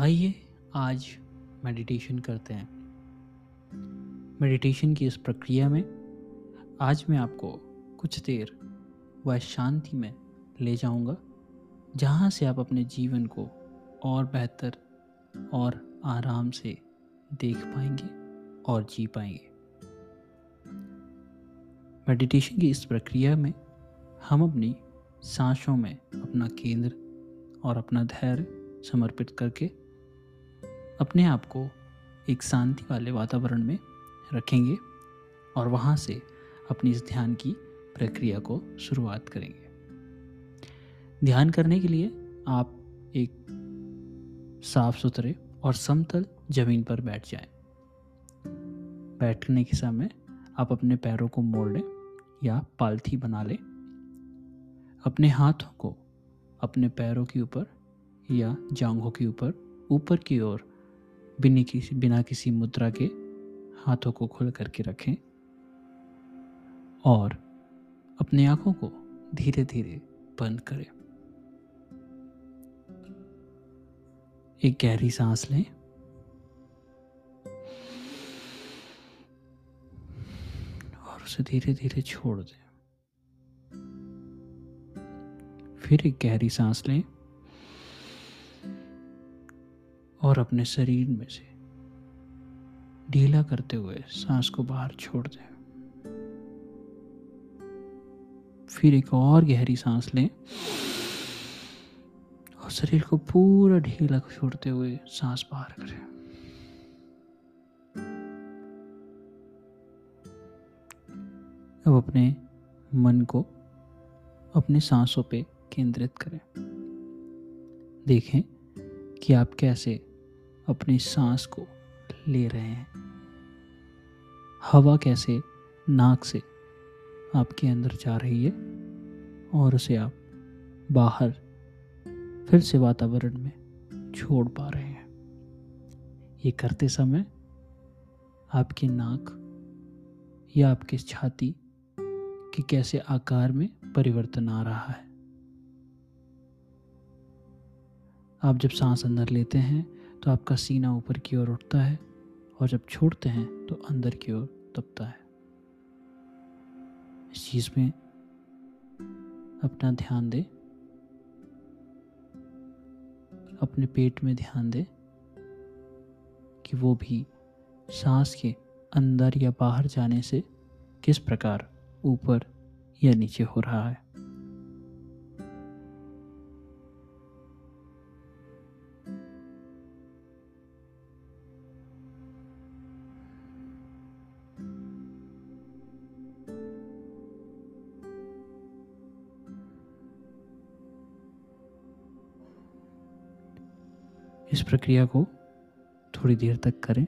आइए आज मेडिटेशन करते हैं। मेडिटेशन की इस प्रक्रिया में आज मैं आपको कुछ देर वह शांति में ले जाऊँगा, जहाँ से आप अपने जीवन को और बेहतर और आराम से देख पाएँगे और जी पाएँगे। मेडिटेशन की इस प्रक्रिया में हम अपनी सांसों में अपना केंद्र और अपना धैर्य समर्पित करके अपने आप को एक शांति वाले वातावरण में रखेंगे और वहाँ से अपनी इस ध्यान की प्रक्रिया को शुरुआत करेंगे ध्यान करने के लिए आप एक साफ़ सुथरे और समतल ज़मीन पर बैठ जाएँ। बैठने के समय आप अपने पैरों को मोड़ लें या पालथी बना लें अपने हाथों को अपने पैरों के ऊपर या जांघों के ऊपर ऊपर की ओर बिना किसी बिना किसी मुद्रा के हाथों को खुल करके रखें और अपनी आँखों को धीरे धीरे बंद करें। एक गहरी सांस लें। और उसे धीरे धीरे छोड़ दें। फिर एक गहरी सांस लें। और अपने शरीर में से ढीला करते हुए सांस को बाहर छोड़ दें। फिर एक और गहरी सांस लें और शरीर को पूरा ढीला छोड़ते हुए सांस बाहर करें। अब अपने मन को अपने सांसों पे केंद्रित करें। देखें कि आप कैसे अपनी सांस को ले रहे हैं। हवा कैसे नाक से आपके अंदर जा रही है और उसे आप बाहर फिर से वातावरण में छोड़ पा रहे हैं। ये करते समय आपके नाक या आपके छाती के कैसे आकार में परिवर्तन आ रहा है। आप जब सांस अंदर लेते हैं तो आपका सीना ऊपर की ओर उठता है और जब छोड़ते हैं तो अंदर की ओर दबता है। इस चीज़ में अपना ध्यान दें। अपने पेट में ध्यान दें कि वो भी सांस के अंदर या बाहर जाने से किस प्रकार ऊपर या नीचे हो रहा है। इस प्रक्रिया को थोड़ी देर तक करें।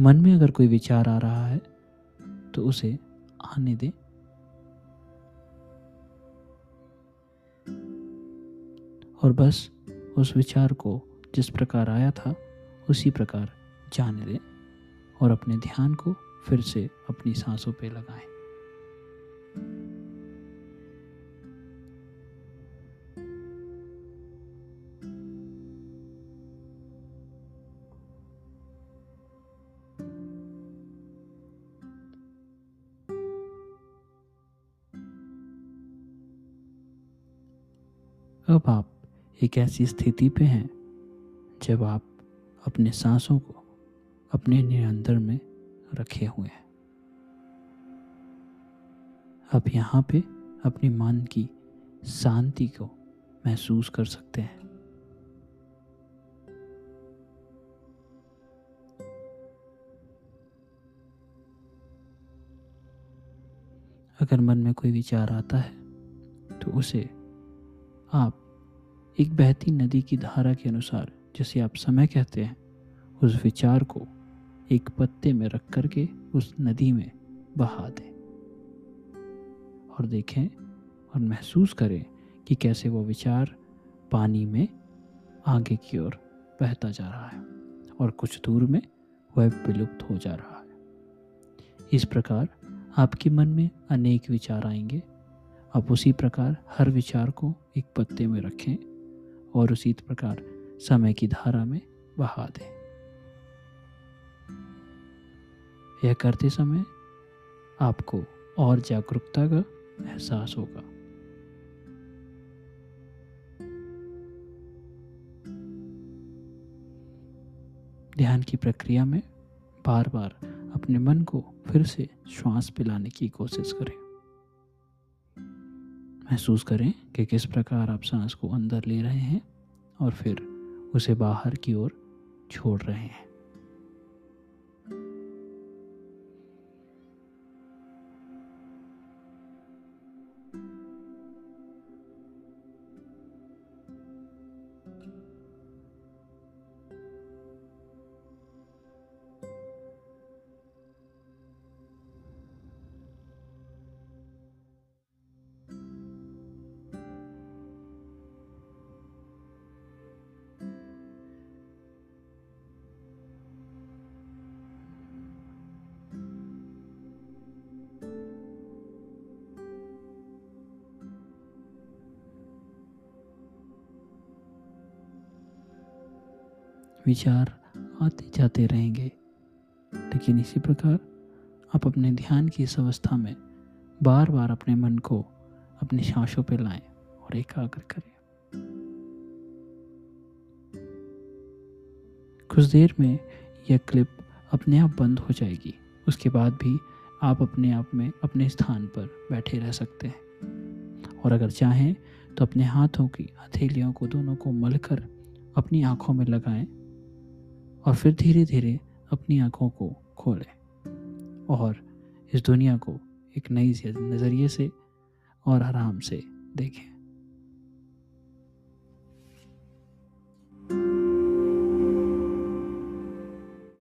मन में अगर कोई विचार आ रहा है तो उसे आने दें। और बस उस विचार को जिस प्रकार आया था, उसी प्रकार जाने दें और अपने ध्यान को फिर से अपनी सांसों पे लगाएँ। अब आप एक ऐसी स्थिति पे हैं जब आप अपने सांसों को अपने निरंतर में रखे हुए हैं। आप यहाँ पे अपने मन की शांति को महसूस कर सकते हैं। अगर मन में कोई विचार आता है तो उसे आप एक बहती नदी की धारा के अनुसार, जिसे आप समय कहते हैं, उस विचार को एक पत्ते में रख करके उस नदी में बहा दें। और देखें और महसूस करें कि कैसे वो विचार पानी में आगे की ओर बहता जा रहा है और कुछ दूर में वह विलुप्त हो जा रहा है। इस प्रकार आपके मन में अनेक विचार आएँगे आप उसी प्रकार हर विचार को एक पत्ते में रखें और उसी प्रकार समय की धारा में बहा दें। यह करते समय आपको और जागरूकता का एहसास होगा। ध्यान की प्रक्रिया में बार बार अपने मन को फिर से श्वास पिलाने की कोशिश करें। महसूस करें कि किस प्रकार आप सांस को अंदर ले रहे हैं और फिर उसे बाहर की ओर छोड़ रहे हैं। विचार आते जाते रहेंगे। लेकिन इसी प्रकार आप अपने ध्यान की इस अवस्था में बार बार अपने मन को अपनी सांसों पर लाएँ और एकाग्र करें। कुछ देर में यह क्लिप अपने आप बंद हो जाएगी। उसके बाद भी आप अपने आप में अपने स्थान पर बैठे रह सकते हैं। और अगर चाहें तो अपने हाथों की हथेलियों को दोनों को मलकर अपनी आँखों में लगाएँ। और फिर धीरे धीरे अपनी आँखों को खोलें और इस दुनिया को एक नई नज़रिए से और आराम से देखें।